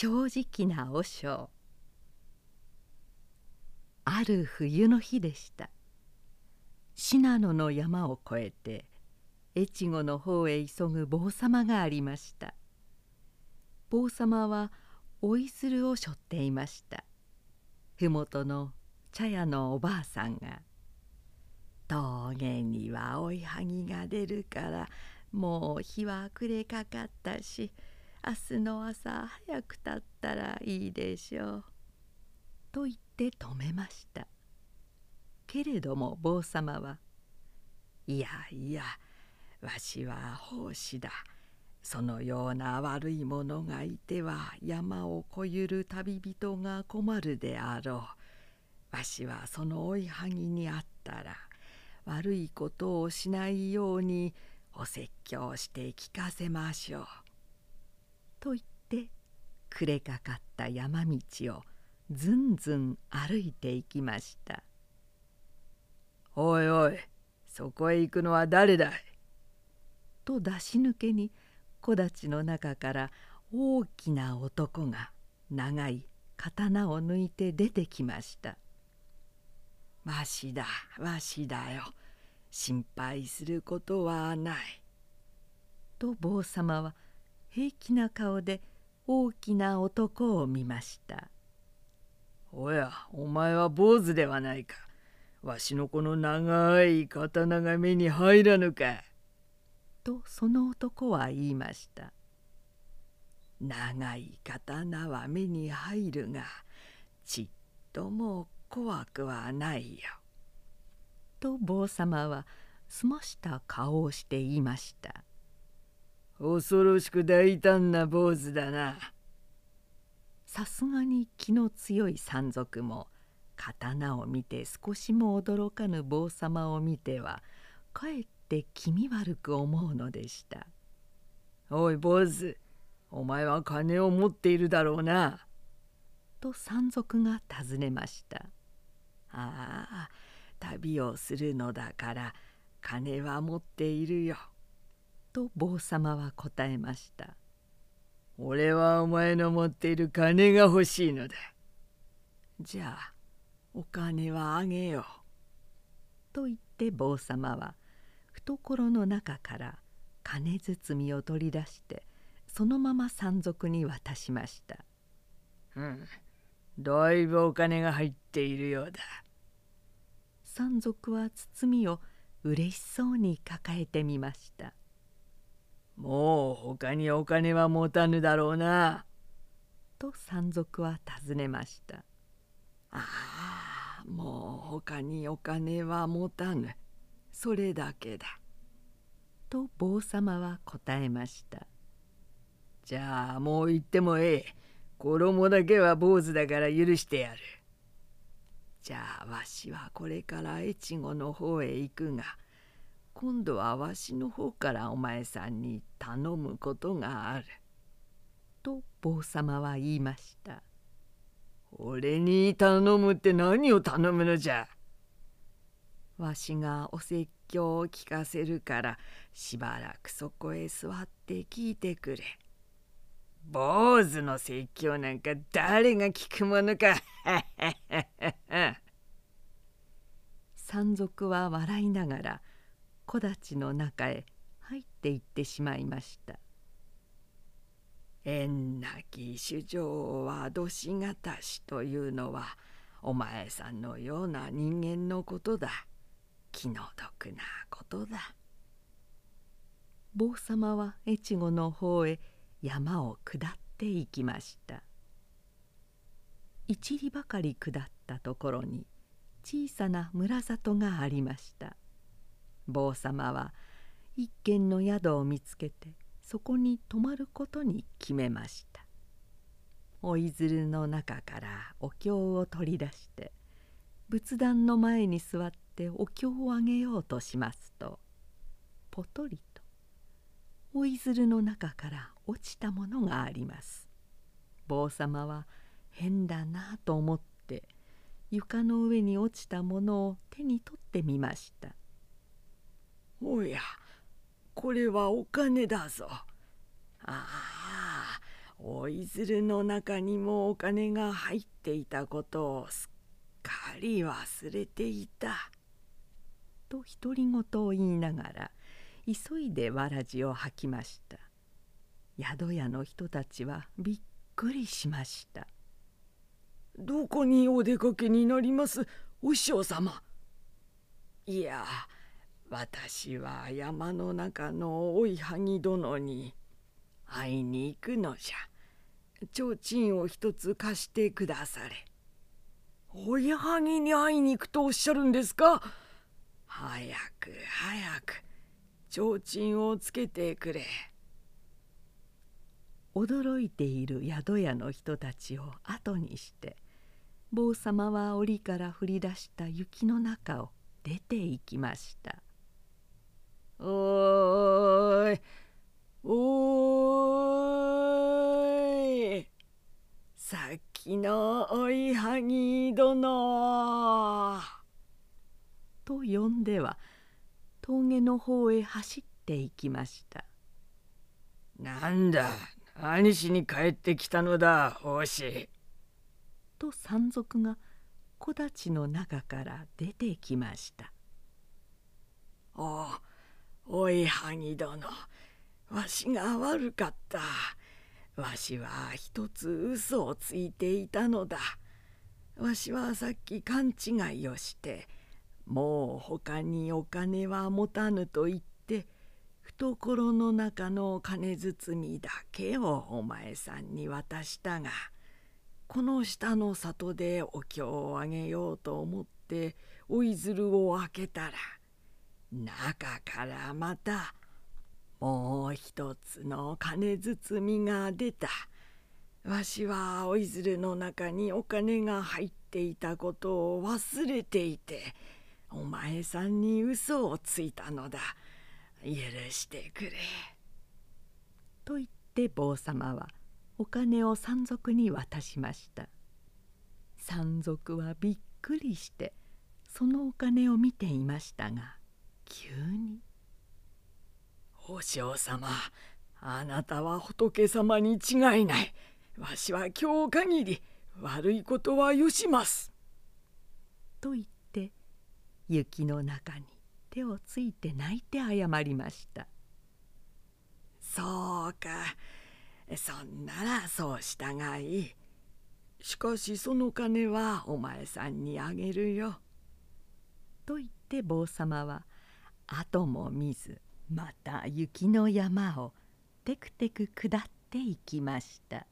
正直な和尚。ある冬の日でした。信濃の山を越えて越後の方へ急ぐ坊様がありました。坊様はおいするを背負っていました。麓の茶屋のおばあさんが「峠には追いはぎが出るからもう日は暮れかかったし明日の朝早くたったらいいでしょう」と言って止めました。けれども坊様は「いやいやわしは奉仕だ。そのような悪い者がいては山を越ゆる旅人が困るであろう。わしはその追いはぎにあったら悪いことをしないようにお説教して聞かせましょう」と言って暮れかかった山道をずんずん歩いていきました「おいおいそこへ行くのは誰だい?」と出し抜けに木立の中から大きな男が長い刀を抜いて出てきました「わしだわしだよ。心配することはない」と坊様は平気な顔で大きな男を見ました「おやお前は坊主ではないか。わしのこの長い刀が目に入らぬか」とその男は言いました「長い刀は目に入るがちっとも怖くはないよ」と坊様は澄ました顔をして言いました「恐ろしく大胆な坊主だな」さすがに気の強い山賊も刀を見て少しも驚かぬ坊様を見てはかえって気味悪く思うのでした「おい坊主お前は金を持っているだろうな」と山賊が尋ねました「ああ旅をするのだから金は持っているよ」と坊様は答えました「俺はお前の持っている金が欲しいのだ」じゃあお金はあげよう。と言って坊様は懐の中から金包みを取り出してそのまま山賊に渡しました。うん、だいぶお金が入っているようだ。山賊は包みを嬉しそうに抱えてみました。もう他にお金は持たぬだろうな。と山賊は尋ねました。ああ。もう他にお金は持たぬそれだけだ」と坊様は答えました「じゃあもう言ってもええ衣だけは坊主だから許してやる」じゃあわしはこれから越後の方へ行くが今度はわしの方からお前さんに頼むことがある」と坊様は言いました俺に頼むって何を頼むのじゃわしがお説教を聞かせるからしばらくそこへ座って聞いてくれ。坊主の説教なんか誰が聞くものか。山賊は笑いながら木立の中へ入っていってしまいました。縁なき主情はどしがたしというのはお前さんのような人間のことだ。気の毒なことだ。坊様は越後の方へ山を下っていきました。一里ばかり下ったところに小さな村里がありました。坊様は一軒の宿を見つけてそこに泊まることに決めました。おいずるの中からお経を取り出して仏壇の前に座ってお経をあげようとしますとぽとりとおいずるの中から落ちたものがあります。坊様は変だなと思って床の上に落ちたものを手に取ってみました。おやこれはお金だぞ。ああ、おおいずるの中にもお金が入っていたことをすっかり忘れていた。と独り言を言いながら急いでわらじを吐きました宿屋の人たちはびっくりしましたどこにお出かけになりますお師匠様いや私は山の中のおいはぎ殿に会いに行くのじゃ。提灯を一つ貸してくだされ。おいはぎに会いに行くとおっしゃるんですか？早く早く。提灯をつけてくれ。驚いている宿屋の人たちを後にして坊様は檻から降り出した雪の中を出て行きました「おーい。おーい。さっきのおいはぎ殿」と呼んでは峠の方へ走って行きました「なんだ何しに帰ってきたのだ奉仕」と山賊が木立の中から出てきました「おおいはぎ殿。わしが悪かった。わしは一つ嘘をついていたのだ。わしはさっき勘違いをしてもう他にお金は持たぬと言って懐の中の金包みだけをお前さんに渡したがこの下の里でお経をあげようと思っておいずるを開けたら中からまたもう一つの金包みが出た。わしはおいずるの中にお金が入っていたことを忘れていてお前さんに嘘をついたのだ許してくれ。と言って坊様はお金を山賊に渡しました山賊はびっくりしてそのお金を見ていましたが急に「お嬢様あなたは仏様に違いない。わしは今日限り悪いことはよします」と言って雪の中に手をついて泣いて謝りました。そうか。そんならそうしたがいい。しかしその金はお前さんにあげるよ。と言って坊様は後も見ずまた雪の山をテクテク下っていきました。